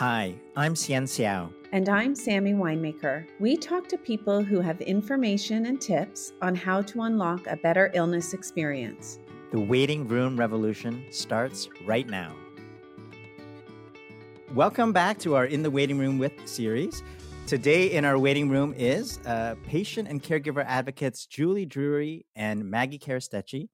Hi, I'm Hsien Seow. And I'm Sammy Winemaker. We talk to people who have information and tips on how to unlock a better illness experience. The waiting room revolution starts right now. Welcome back to our In the Waiting Room with series. Today in our waiting room is uh, patient and caregiver advocates Julie Drury and Maggie Keresteci.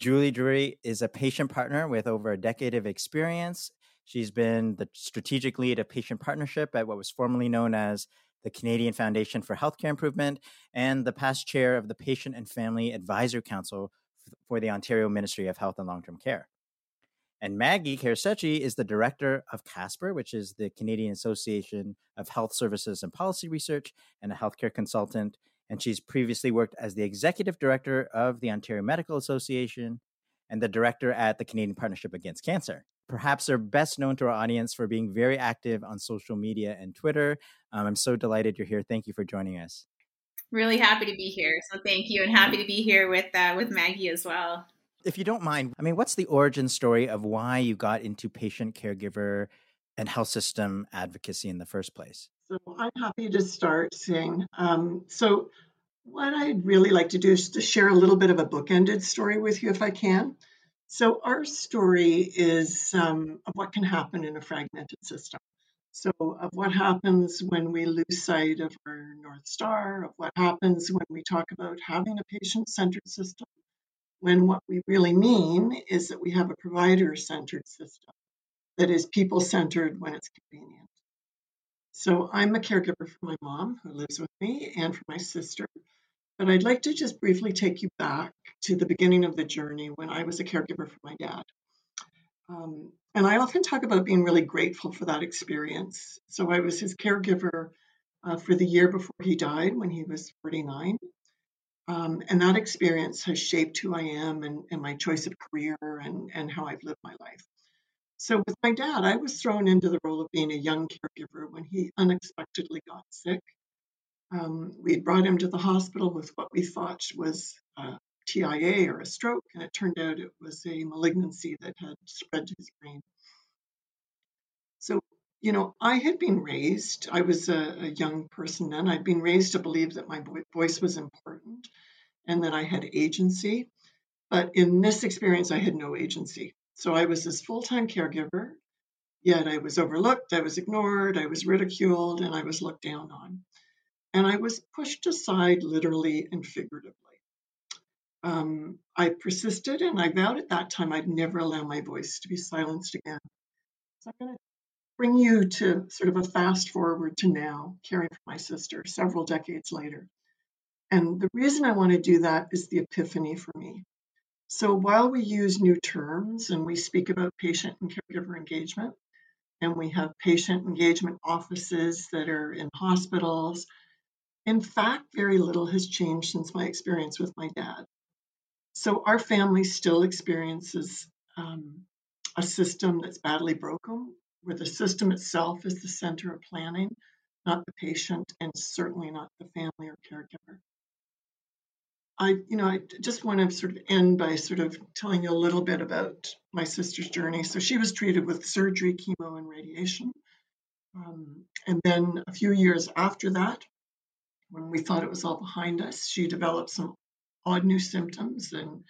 Julie Drury is a patient partner with over a decade of experience She's been the strategic lead of patient partnership at what was formerly known as the Canadian Foundation for Healthcare Improvement and the past chair of the Patient and Family Advisory Council for the Ontario Ministry of Health and Long Term Care. And Maggie Keresteci is the director of CAHSPR, which is the Canadian Association of Health Services and Policy Research, and a healthcare consultant. And she's previously worked as the executive director of the Ontario Medical Association and the director at the Canadian Partnership Against Cancer perhaps are best known to our audience for being very active on social media and Twitter. Um, I'm so delighted you're here. Thank you for joining us. Really happy to be here. So thank you, and happy to be here with uh, with Maggie as well. If you don't mind, I mean, what's the origin story of why you got into patient caregiver and health system advocacy in the first place? So I'm happy to start saying. Um, so what I'd really like to do is to share a little bit of a bookended story with you, if I can. So, our story is um, of what can happen in a fragmented system. So, of what happens when we lose sight of our North Star, of what happens when we talk about having a patient centered system, when what we really mean is that we have a provider centered system that is people centered when it's convenient. So, I'm a caregiver for my mom who lives with me and for my sister. But I'd like to just briefly take you back to the beginning of the journey when I was a caregiver for my dad. Um, and I often talk about being really grateful for that experience. So I was his caregiver uh, for the year before he died when he was 49. Um, and that experience has shaped who I am and, and my choice of career and, and how I've lived my life. So with my dad, I was thrown into the role of being a young caregiver when he unexpectedly got sick um, we brought him to the hospital with what we thought was a TIA or a stroke, and it turned out it was a malignancy that had spread to his brain. So, you know, I had been raised, I was a, a young person then, I'd been raised to believe that my voice was important and that I had agency. But in this experience, I had no agency. So I was this full time caregiver, yet I was overlooked, I was ignored, I was ridiculed, and I was looked down on and I was pushed aside literally and figuratively. Um, I persisted and I vowed at that time I'd never allow my voice to be silenced again. So I'm going to bring you to sort of a fast forward to now, caring for my sister several decades later. And the reason I want to do that is the epiphany for me. So while we use new terms and we speak about patient and caregiver engagement, and we have patient engagement offices that are in hospitals in fact, very little has changed since my experience with my dad. So our family still experiences um, a system that's badly broken, where the system itself is the center of planning, not the patient, and certainly not the family or caregiver. I, you know, I just want to sort of end by sort of telling you a little bit about my sister's journey. So she was treated with surgery, chemo, and radiation. Um, and then a few years after that, when we thought it was all behind us, she developed some odd new symptoms and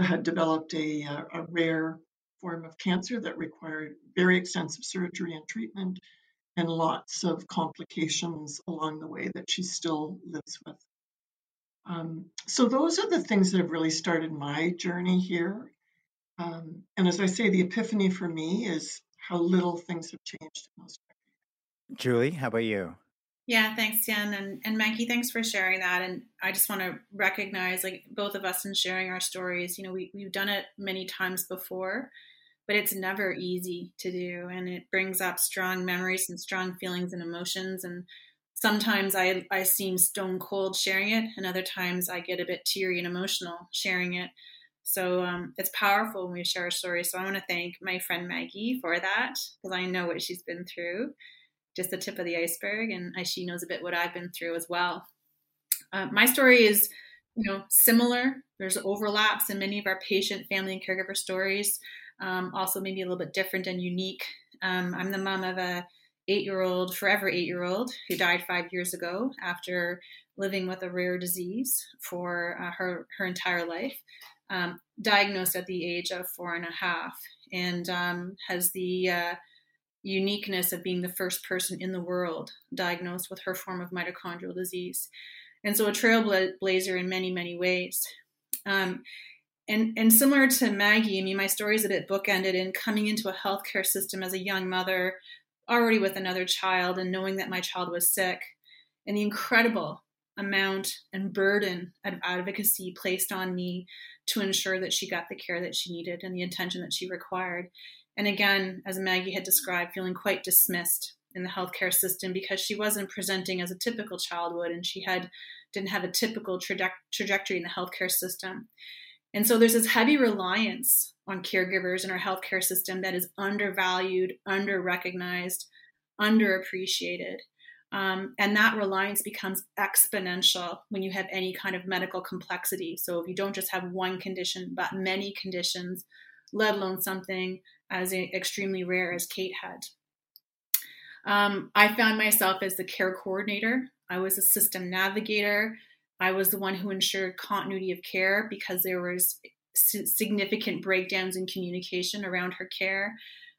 had developed a, uh, a rare form of cancer that required very extensive surgery and treatment and lots of complications along the way that she still lives with. Um, so, those are the things that have really started my journey here. Um, and as I say, the epiphany for me is how little things have changed in those. Julie, how about you? Yeah, thanks, Jan. And, and Maggie, thanks for sharing that. And I just want to recognize, like, both of us in sharing our stories. You know, we, we've done it many times before, but it's never easy to do. And it brings up strong memories and strong feelings and emotions. And sometimes I, I seem stone cold sharing it, and other times I get a bit teary and emotional sharing it. So um, it's powerful when we share our stories. So I want to thank my friend Maggie for that because I know what she's been through just the tip of the iceberg, and she knows a bit what I've been through as well. Uh, my story is, you know, similar. There's overlaps in many of our patient, family, and caregiver stories. Um, also, maybe a little bit different and unique Um, I'm the mom of a eight-year-old, forever eight-year-old, who died five years ago after living with a rare disease for uh, her her entire life. Um, diagnosed at the age of four and a half, and um, has the uh, uniqueness of being the first person in the world diagnosed with her form of mitochondrial disease. And so a trailblazer in many, many ways. Um, and, and similar to Maggie, I mean, my story is a bit bookended in coming into a healthcare system as a young mother, already with another child, and knowing that my child was sick, and the incredible amount and burden of advocacy placed on me to ensure that she got the care that she needed and the attention that she required. And again, as Maggie had described, feeling quite dismissed in the healthcare system because she wasn't presenting as a typical child would, and she had didn't have a typical traje- trajectory in the healthcare system. And so there's this heavy reliance on caregivers in our healthcare system that is undervalued, underrecognized, underappreciated. Um, and that reliance becomes exponential when you have any kind of medical complexity. So if you don't just have one condition, but many conditions, let alone something as extremely rare as Kate had. Um, I found myself as the care coordinator. I was a system navigator. I was the one who ensured continuity of care because there was significant breakdowns in communication around her care.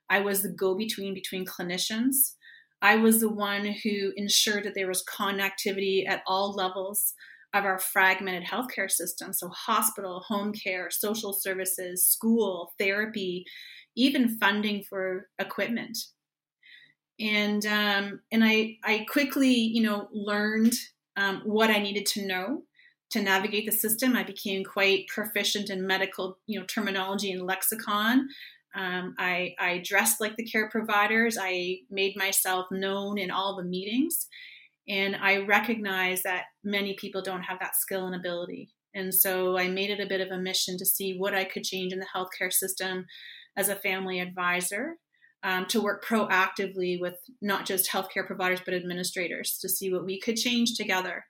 I was the go-between between clinicians. I was the one who ensured that there was connectivity at all levels of our fragmented healthcare system. So, hospital, home care, social services, school, therapy, even funding for equipment. And um, and I I quickly you know learned um, what I needed to know to navigate the system. I became quite proficient in medical you know terminology and lexicon. Um, I, I dressed like the care providers. I made myself known in all the meetings. And I recognize that many people don't have that skill and ability. And so I made it a bit of a mission to see what I could change in the healthcare system as a family advisor, um, to work proactively with not just healthcare providers, but administrators to see what we could change together.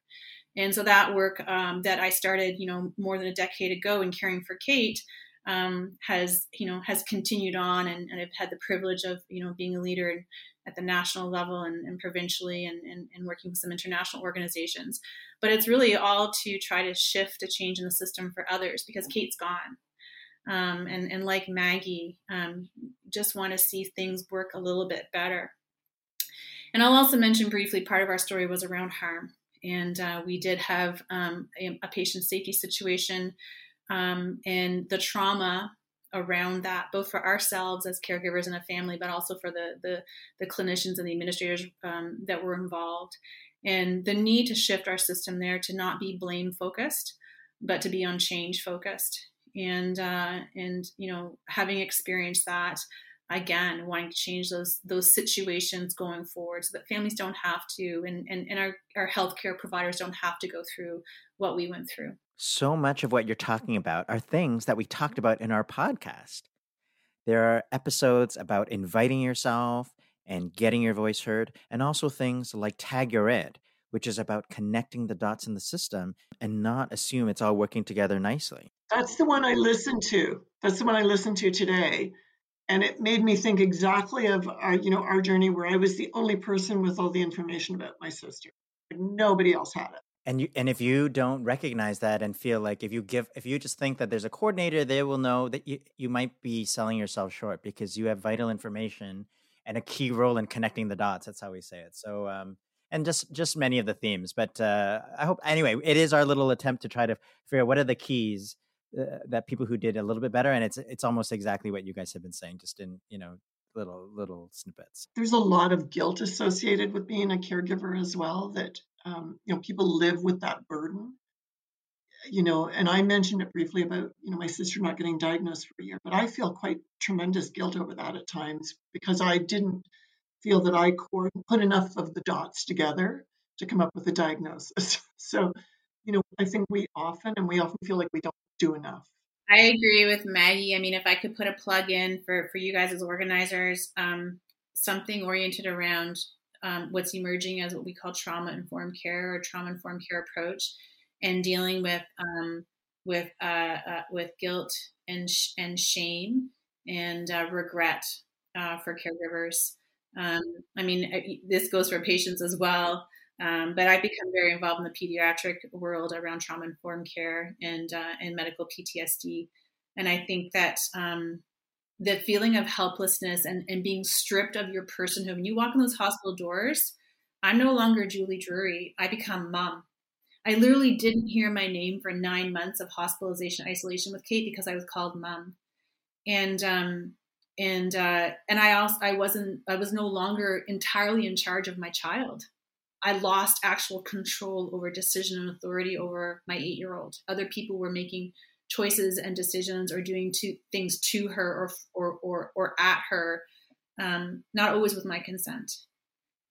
And so that work um, that I started, you know, more than a decade ago in caring for Kate um, has, you know, has continued on, and, and, I've had the privilege of, you know, being a leader in, at the national level and, and provincially and, and, and, working with some international organizations. But it's really all to try to shift a change in the system for others because Kate's gone. Um, and, and like Maggie, um, just want to see things work a little bit better. And I'll also mention briefly part of our story was around harm. And uh, we did have um, a, a, patient safety situation um, and the trauma around that, both for ourselves as caregivers and a family, but also for the the, the clinicians and the administrators um, that were involved, and the need to shift our system there to not be blame focused, but to be on change focused. And uh, and you know, having experienced that, again wanting to change those those situations going forward so that families don't have to and and, and our, our healthcare providers don't have to go through what we went through so much of what you're talking about are things that we talked about in our podcast. There are episodes about inviting yourself and getting your voice heard, and also things like Tag Your Ed, which is about connecting the dots in the system and not assume it's all working together nicely. That's the one I listened to. That's the one I listened to today. And it made me think exactly of our, you know, our journey where I was the only person with all the information about my sister. Nobody else had it and you and if you don't recognize that and feel like if you give if you just think that there's a coordinator they will know that you, you might be selling yourself short because you have vital information and a key role in connecting the dots that's how we say it. So um and just just many of the themes but uh i hope anyway it is our little attempt to try to figure out what are the keys uh, that people who did a little bit better and it's it's almost exactly what you guys have been saying just in you know little little snippets. There's a lot of guilt associated with being a caregiver as well that um, you know people live with that burden. You know and i mentioned it briefly about you know my sister not getting diagnosed for a year but i feel quite tremendous guilt over that at times because i didn't feel that i put enough of the dots together to come up with a diagnosis. So you know i think we often and we often feel like we don't do enough. I agree with maggie. I mean if i could put a plug in for for you guys as organizers um, something oriented around um, what's emerging as what we call trauma informed care or trauma informed care approach, and dealing with um, with uh, uh, with guilt and sh- and shame and uh, regret uh, for caregivers. Um, I mean, this goes for patients as well. Um, but I've become very involved in the pediatric world around trauma informed care and uh, and medical PTSD. And I think that um, the feeling of helplessness and, and being stripped of your personhood, when you walk in those hospital doors, I'm no longer Julie Drury. I become mom. I literally didn't hear my name for nine months of hospitalization isolation with Kate because I was called mom. And um, and uh, and I also I wasn't I was no longer entirely in charge of my child. I lost actual control over decision and authority over my eight year old. Other people were making choices and decisions or doing to, things to her or or or, or at her, um, not always with my consent.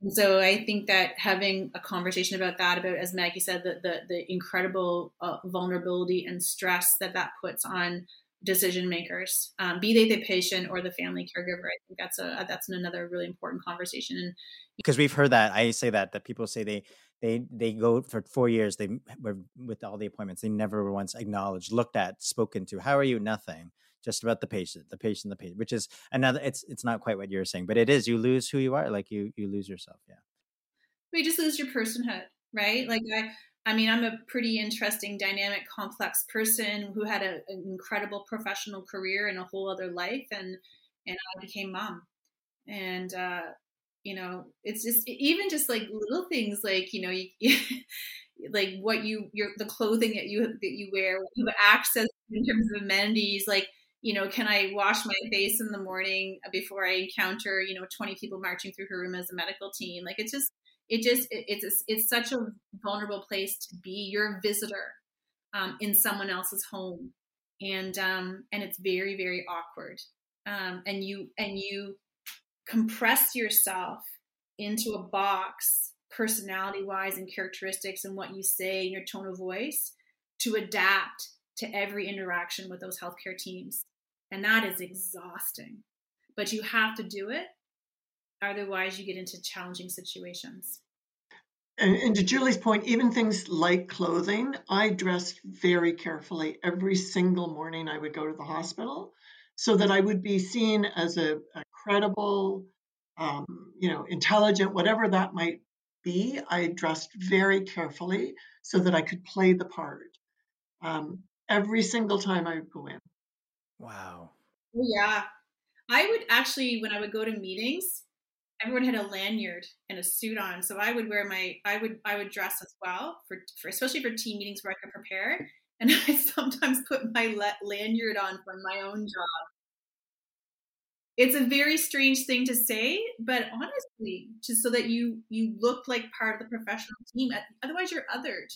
And so I think that having a conversation about that, about as Maggie said, the the, the incredible uh, vulnerability and stress that that puts on decision makers, um, be they the patient or the family caregiver. I think that's a that's another really important conversation. Because we've heard that, I say that that people say they they they go for four years. They were with all the appointments. They never were once acknowledged, looked at, spoken to. How are you? Nothing. Just about the patient, the patient, the patient. Which is another. It's it's not quite what you're saying, but it is. You lose who you are. Like you you lose yourself. Yeah. We just lose your personhood, right? Like I I mean, I'm a pretty interesting, dynamic, complex person who had a, an incredible professional career and a whole other life, and and I became mom, and uh, you know, it's just even just like little things like you know, you, like what you your the clothing that you that you wear, you have access in terms of amenities, like you know, can I wash my face in the morning before I encounter, you know, 20 people marching through her room as a medical team? Like it's just, it just it, it's it's such a vulnerable place to be your visitor um, in someone else's home and um, and it's very very awkward um, and you and you compress yourself into a box personality wise and characteristics and what you say and your tone of voice to adapt to every interaction with those healthcare teams. And that is exhausting. But you have to do it. Otherwise, you get into challenging situations. And, and, to Julie's point, even things like clothing, I dressed very carefully every single morning I would go to the hospital so that I would be seen as a, a credible, um, you know, intelligent, whatever that might be. I dressed very carefully so that I could play the part um, every single time I would go in. Wow. Yeah. I would actually, when I would go to meetings, everyone had a lanyard and a suit on so i would wear my i would i would dress as well for, for especially for team meetings where i could prepare and i sometimes put my lanyard on for my own job it's a very strange thing to say but honestly just so that you you look like part of the professional team otherwise you're othered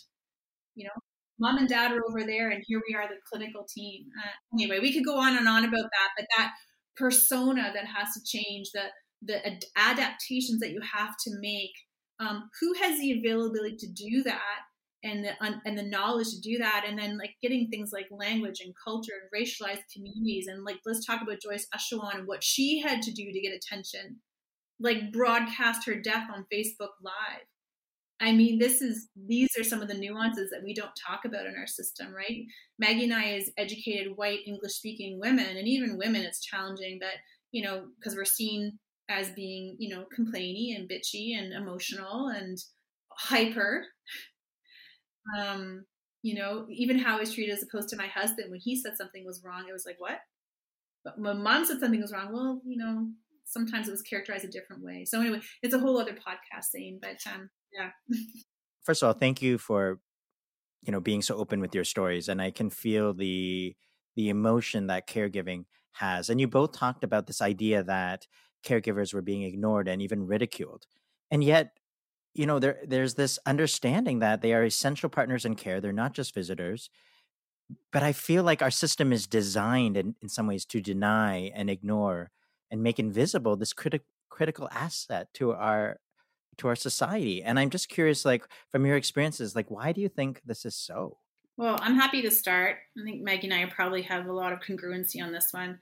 you know? Mom and dad are over there and here we are the clinical team. Uh, anyway we could go on and on about that but that persona that has to change the the ad- adaptations that you have to make um, who has the availability to do that and the and the knowledge to do that and then like getting things like language and culture and racialized communities and like let's talk about Joyce and what she had to do to get attention. Like broadcast her death on Facebook live. I mean this is these are some of the nuances that we don't talk about in our system right? Maggie and I as educated white English speaking women and even women it's challenging that you know because we're seen as being, you know, complainy and bitchy and emotional and hyper. Um, you know, even how I was treated as opposed to my husband when he said something was wrong, it was like, what? But when mom said something was wrong, well, you know, sometimes it was characterized a different way. So anyway, it's a whole other podcast thing, but um, yeah. First of all, thank you for, you know, being so open with your stories, and I can feel the the emotion that caregiving has. And you both talked about this idea that caregivers were being ignored and even ridiculed. And yet, you know, there there's this understanding that they are essential partners in care. They're not just visitors. But I feel like our system is designed in, in some ways to deny and ignore and make invisible this critical critical asset to our to our society. And I'm just curious, like from your experiences, like why do you think this is so? Well, I'm happy to start. I think Maggie and I probably have a lot of congruency on this one.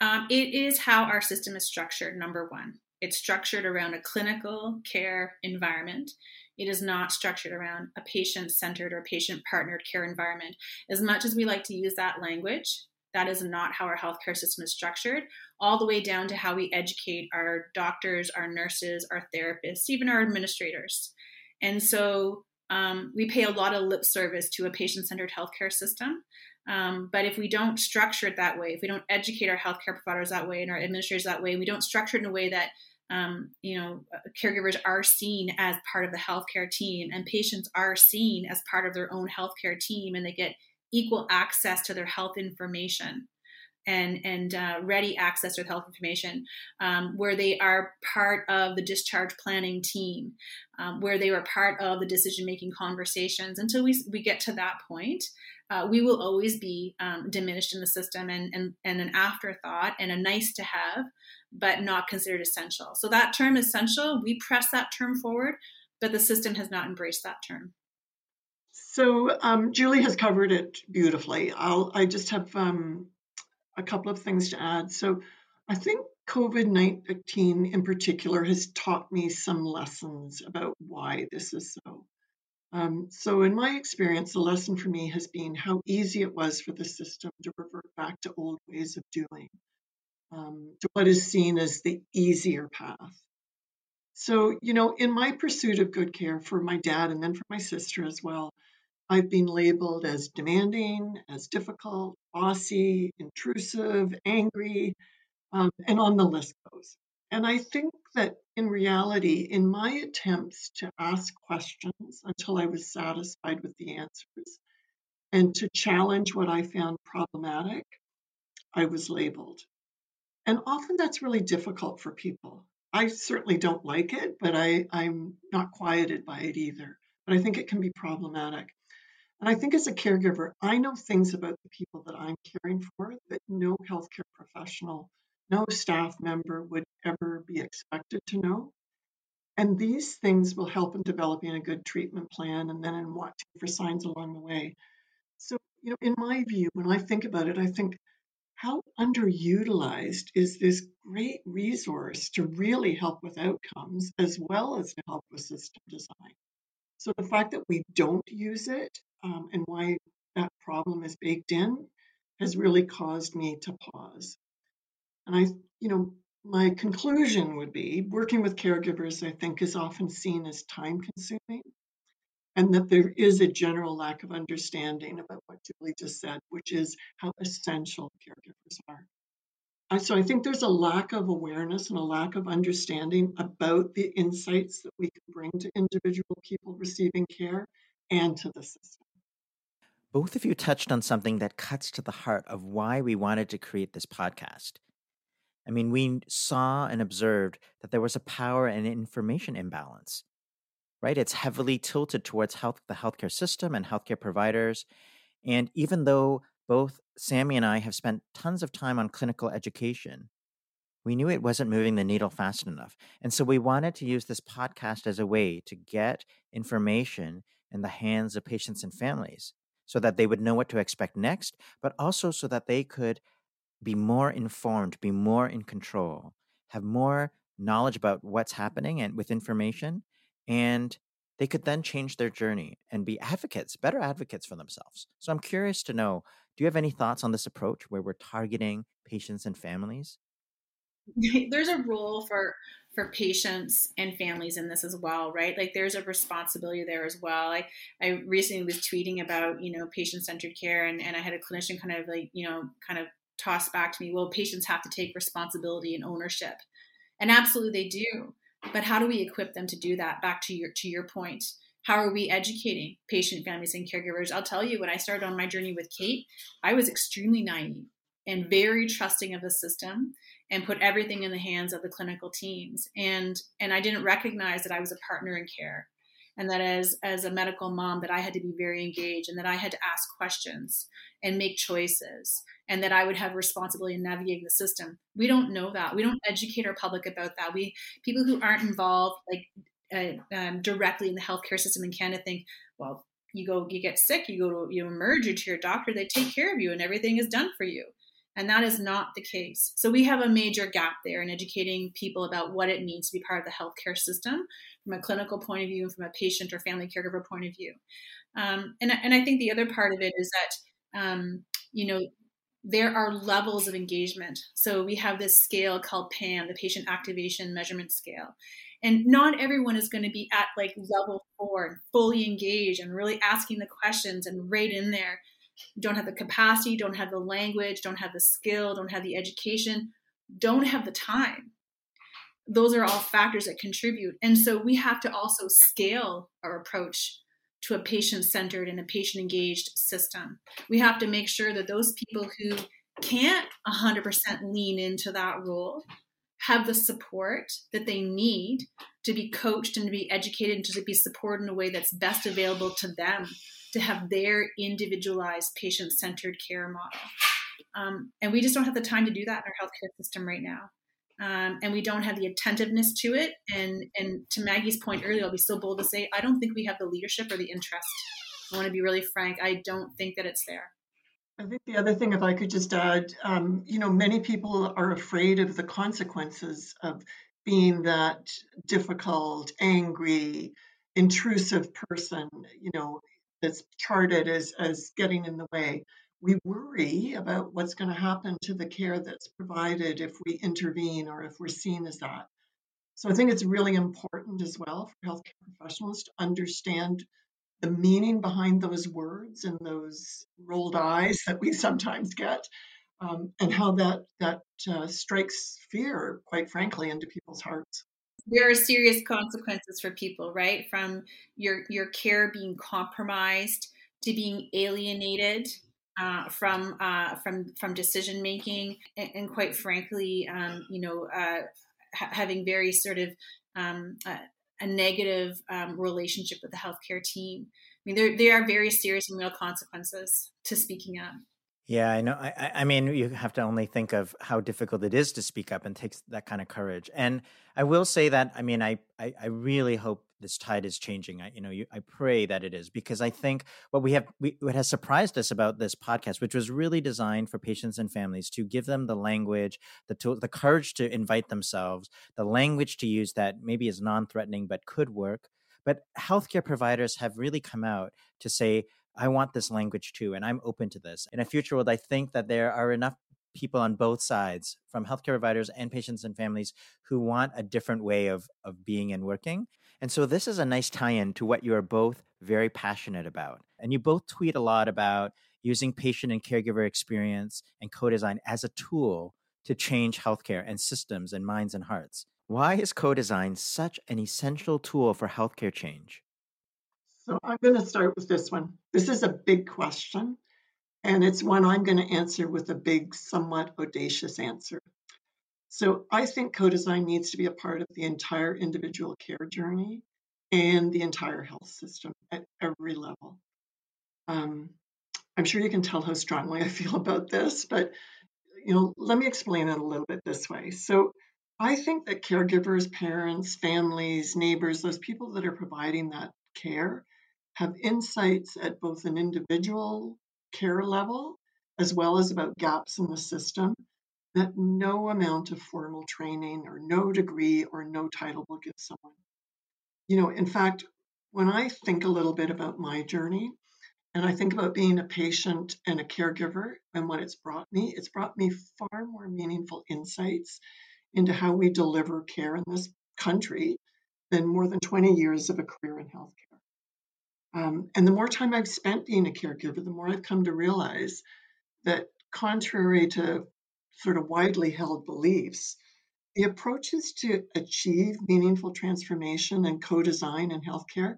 Um, it is how our system is structured, number one. It's structured around a clinical care environment. It is not structured around a patient centered or patient partnered care environment. As much as we like to use that language, That is not how our healthcare system is structured, all the way down to how we educate our doctors, our nurses, our therapists, even our administrators. And so um, we pay a lot of lip service to a patient centered healthcare system. Um, but if we don't structure it that way, if we don't educate our healthcare providers that way and our administrators that way, we don't structure it in a way that um, you know caregivers are seen as part of the healthcare team and patients are seen as part of their own healthcare team and they get equal access to their health information and and uh, ready access to health information, um, where they are part of the discharge planning team, um, where they were part of the decision making conversations. Until we we get to that point, uh, we will always be um, diminished in the system and, and and an afterthought and a nice to have, but not considered essential. So that term essential, we press that term forward, but the system has not embraced that term. So um, Julie has covered it beautifully. I'll I just have um, a couple of things to add. So I think COVID 19 in particular has taught me some lessons about why this is so. Um, so, in my experience, the lesson for me has been how easy it was for the system to revert back to old ways of doing, um, to what is seen as the easier path. So, you know, in my pursuit of good care for my dad and then for my sister as well, I've been labeled as demanding, as difficult, bossy, intrusive, angry, um, and on the list goes. And I think that in reality, in my attempts to ask questions until I was satisfied with the answers and to challenge what I found problematic, I was labeled. And often that's really difficult for people. I certainly don't like it, but I, I'm not quieted by it either. But I think it can be problematic. And I think as a caregiver, I know things about the people that I'm caring for that no healthcare professional, no staff member would ever be expected to know. And these things will help in developing a good treatment plan and then in watching for signs along the way. So, you know, in my view, when I think about it, I think how underutilized is this great resource to really help with outcomes as well as to help with system design? So the fact that we don't use it um, and why that problem is baked in has really caused me to pause. And I, you know, my conclusion would be working with caregivers, I think, is often seen as time consuming, and that there is a general lack of understanding about what Julie just said, which is how essential caregivers are. So I think there's a lack of awareness and a lack of understanding about the insights that we can bring to individual people receiving care and to the system. Both of you touched on something that cuts to the heart of why we wanted to create this podcast. I mean, we saw and observed that there was a power and information imbalance, right? It's heavily tilted towards health, the healthcare system and healthcare providers. And even though both Sammy and I have spent tons of time on clinical education, we knew it wasn't moving the needle fast enough. And so we wanted to use this podcast as a way to get information in the hands of patients and families so that they would know what to expect next, but also so that they could be more informed, be more in control, have more knowledge about what's happening and with information, and they could then change their journey and be advocates, better advocates for themselves. So I'm curious to know, do you have any thoughts on this approach where we're targeting patients and families? There's a role for for patients and families in this as well, right? Like there's a responsibility there as well. I, I recently was tweeting about, you know, patient centered care and, and I had a clinician kind of like, you know, kind of toss back to me, well, patients have to take responsibility and ownership. And absolutely they do. But how do we equip them to do that? Back to your to your point. How are we educating patient families and caregivers? I'll tell you, when I started on my journey with Kate, I was extremely naive and very trusting of the system and put everything in the hands of the clinical teams. And and i didn't recognize that i was a partner in care and that as as a medical mom that i had to be very engaged and that i had to ask questions and make choices and that i would have responsibility in navigating the system. We don't know that. We don't educate our public about that. We people who aren't involved like uh, um, directly in the healthcare system in canada think well you go you get sick you go to you emerge you to your doctor they take care of you and everything is done for you and that is not the case. So we have a major gap there in educating people about what it means to be part of the healthcare system from a clinical point of view and from a patient or family caregiver point of view. Um, and, and I think the other part of it is that, um, you know, there are levels of engagement. So we have this scale called PAM, the Patient Activation Measurement Scale. And not everyone is going to be at like level four and fully engaged and really asking the questions and right in there. Don't have the capacity, don't have the language, don't have the skill, don't have the education, don't have the time. Those are all factors that contribute. And so we have to also scale our approach to a patient centered and a patient engaged system. We have to make sure that those people who can't 100% lean into that role have the support that they need to be coached and to be educated and to be supported in a way that's best available to them to have their individualized patient centered care model. Um, and we just don't have the time to do that in our healthcare system right now. Um, and we don't have the attentiveness to it. And and to Maggie's point earlier, I'll be so bold to say I don't think we have the leadership or the interest. I want to be really frank. I don't think that it's there. I think the other thing, if I could just add, um, you know, many people are afraid of the consequences of being that difficult, angry, intrusive person, you know, that's charted as, as getting in the way. We worry about what's going to happen to the care that's provided if we intervene or if we're seen as that. So I think it's really important as well for healthcare professionals to understand the meaning behind those words and those rolled eyes that we sometimes get, um, and how that that uh, strikes fear, quite frankly, into people's hearts. There are serious consequences for people, right? From your your care being compromised to being alienated uh, from uh, from from decision making, and, and, quite frankly, um, you know, uh, ha- having very sort of um, a negative um, relationship with the healthcare team. I mean, there there are very serious and real consequences to speaking up. Yeah, I know. I, I mean, you have to only think of how difficult it is to speak up and takes that kind of courage. And I will say that. I mean, I I, I really hope this tide is changing. I, you know, you, I pray that it is because I think what we have, we, what has surprised us about this podcast, which was really designed for patients and families to give them the language, the tool, the courage to invite themselves, the language to use that maybe is non-threatening but could work. But healthcare providers have really come out to say, I want this language too, and I'm open to this. In a future world, I think that there are enough people on both sides, from healthcare providers and patients and families, who want a different way of of being and working. And so this is a nice tie-in to what you are both very passionate about. And you both tweet a lot about using patient and caregiver experience and co-design as a tool to change healthcare and systems and minds and hearts. Why is co-design such an essential tool for healthcare change? So I'm going to start with this one. This is a big question, and it's one I'm going to answer with a big, somewhat audacious answer. So I think co-design needs to be a part of the entire individual care journey and the entire health system at every level. Um, I'm sure you can tell how strongly I feel about this, but you know, let me explain it a little bit this way. So I think that caregivers, parents, families, neighbors, those people that are providing that care have insights at both an individual care level as well as about gaps in the system that no amount of formal training or no degree or no title will give someone. You know, in fact, when I think a little bit about my journey and I think about being a patient and a caregiver and what it's brought me, it's brought me far more meaningful insights into how we deliver care in this country than more than 20 years of a career in healthcare. Um, and the more time I've spent being a caregiver, the more I've come to realize that, contrary to sort of widely held beliefs, the approaches to achieve meaningful transformation and co design in healthcare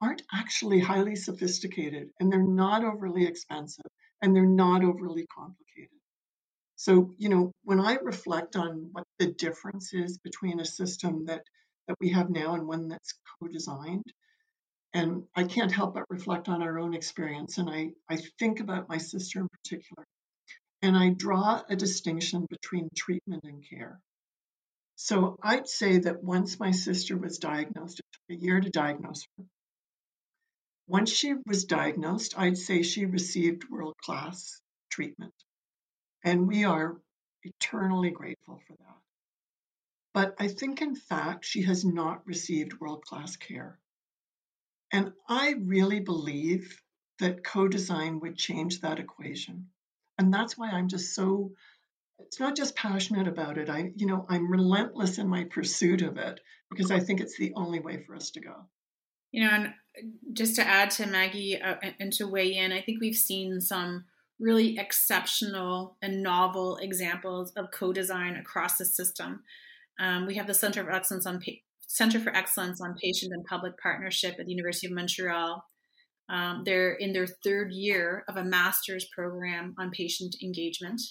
aren't actually highly sophisticated and they're not overly expensive and they're not overly complicated. So, you know, when I reflect on what the difference is between a system that, that we have now and one that's co designed, and I can't help but reflect on our own experience. And I, I think about my sister in particular. And I draw a distinction between treatment and care. So I'd say that once my sister was diagnosed, it took a year to diagnose her. Once she was diagnosed, I'd say she received world class treatment. And we are eternally grateful for that. But I think, in fact, she has not received world class care. And I really believe that co design would change that equation. And that's why I'm just so it's not just passionate about it. I, you know, I'm relentless in my pursuit of it because I think it's the only way for us to go. You know, and just to add to Maggie uh, and to weigh in, I think we've seen some really exceptional and novel examples of co-design across the system. Um, we have the Center of Excellence on Center for Excellence on Patient and Public Partnership at the University of Montreal. Um, they're in their third year of a master's program on patient engagement.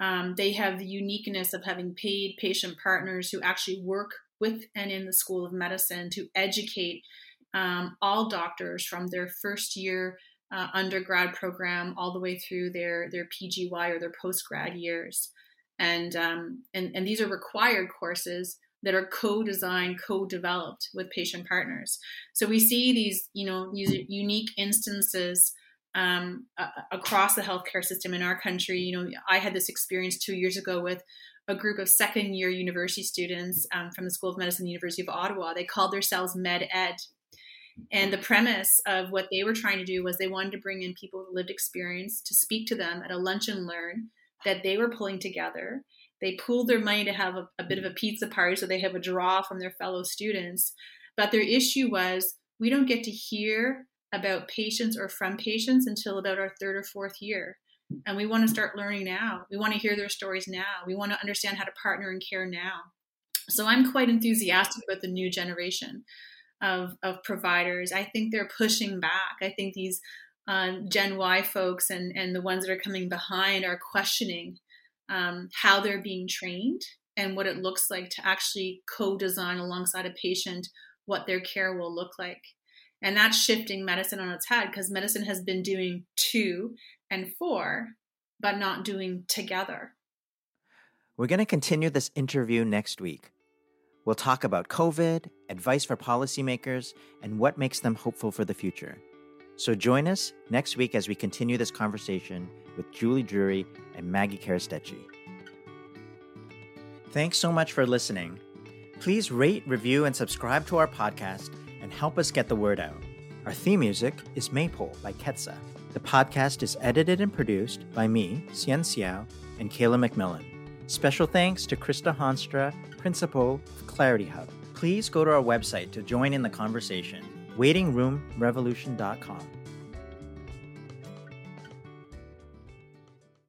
Um, they have the uniqueness of having paid patient partners who actually work with and in the School of Medicine to educate um, all doctors from their first year uh, undergrad program all the way through their their PGY or their postgrad years, and um, and and these are required courses that are co-designed, co-developed with patient partners. So we see these, you know, unique instances um, uh, across the healthcare system in our country. You know, I had this experience two years ago with a group of second year university students um, from the School of Medicine, University of Ottawa. They called themselves Med Ed. And the premise of what they were trying to do was they wanted to bring in people with lived experience to speak to them at a lunch and learn that they were pulling together. They pooled their money to have a, a bit of a pizza party so they have a draw from their fellow students. But their issue was we don't get to hear about patients or from patients until about our third or fourth year. And we want to start learning now. We want to hear their stories now. We want to understand how to partner in care now. So I'm quite enthusiastic about the new generation of, of providers. I think they're pushing back. I think these um, Gen Y folks and, and the ones that are coming behind are questioning um, how they're being trained and what it looks like to actually co design alongside a patient what their care will look like. And that's shifting medicine on its head because medicine has been doing to and for, but not doing together. We're going to continue this interview next week. We'll talk about COVID, advice for policymakers, and what makes them hopeful for the future. So join us next week as we continue this conversation with Julie Drury and Maggie Keresteci. Thanks so much for listening. Please rate, review, and subscribe to our podcast and help us get the word out. Our theme music is Maypole by Ketsa. The podcast is edited and produced by me, Hsien Seow, and Kayla McMillan. Special thanks to Krista Honstra, Principal of Clarity Hub. Please go to our website to join in the conversation, waitingroomrevolution.com.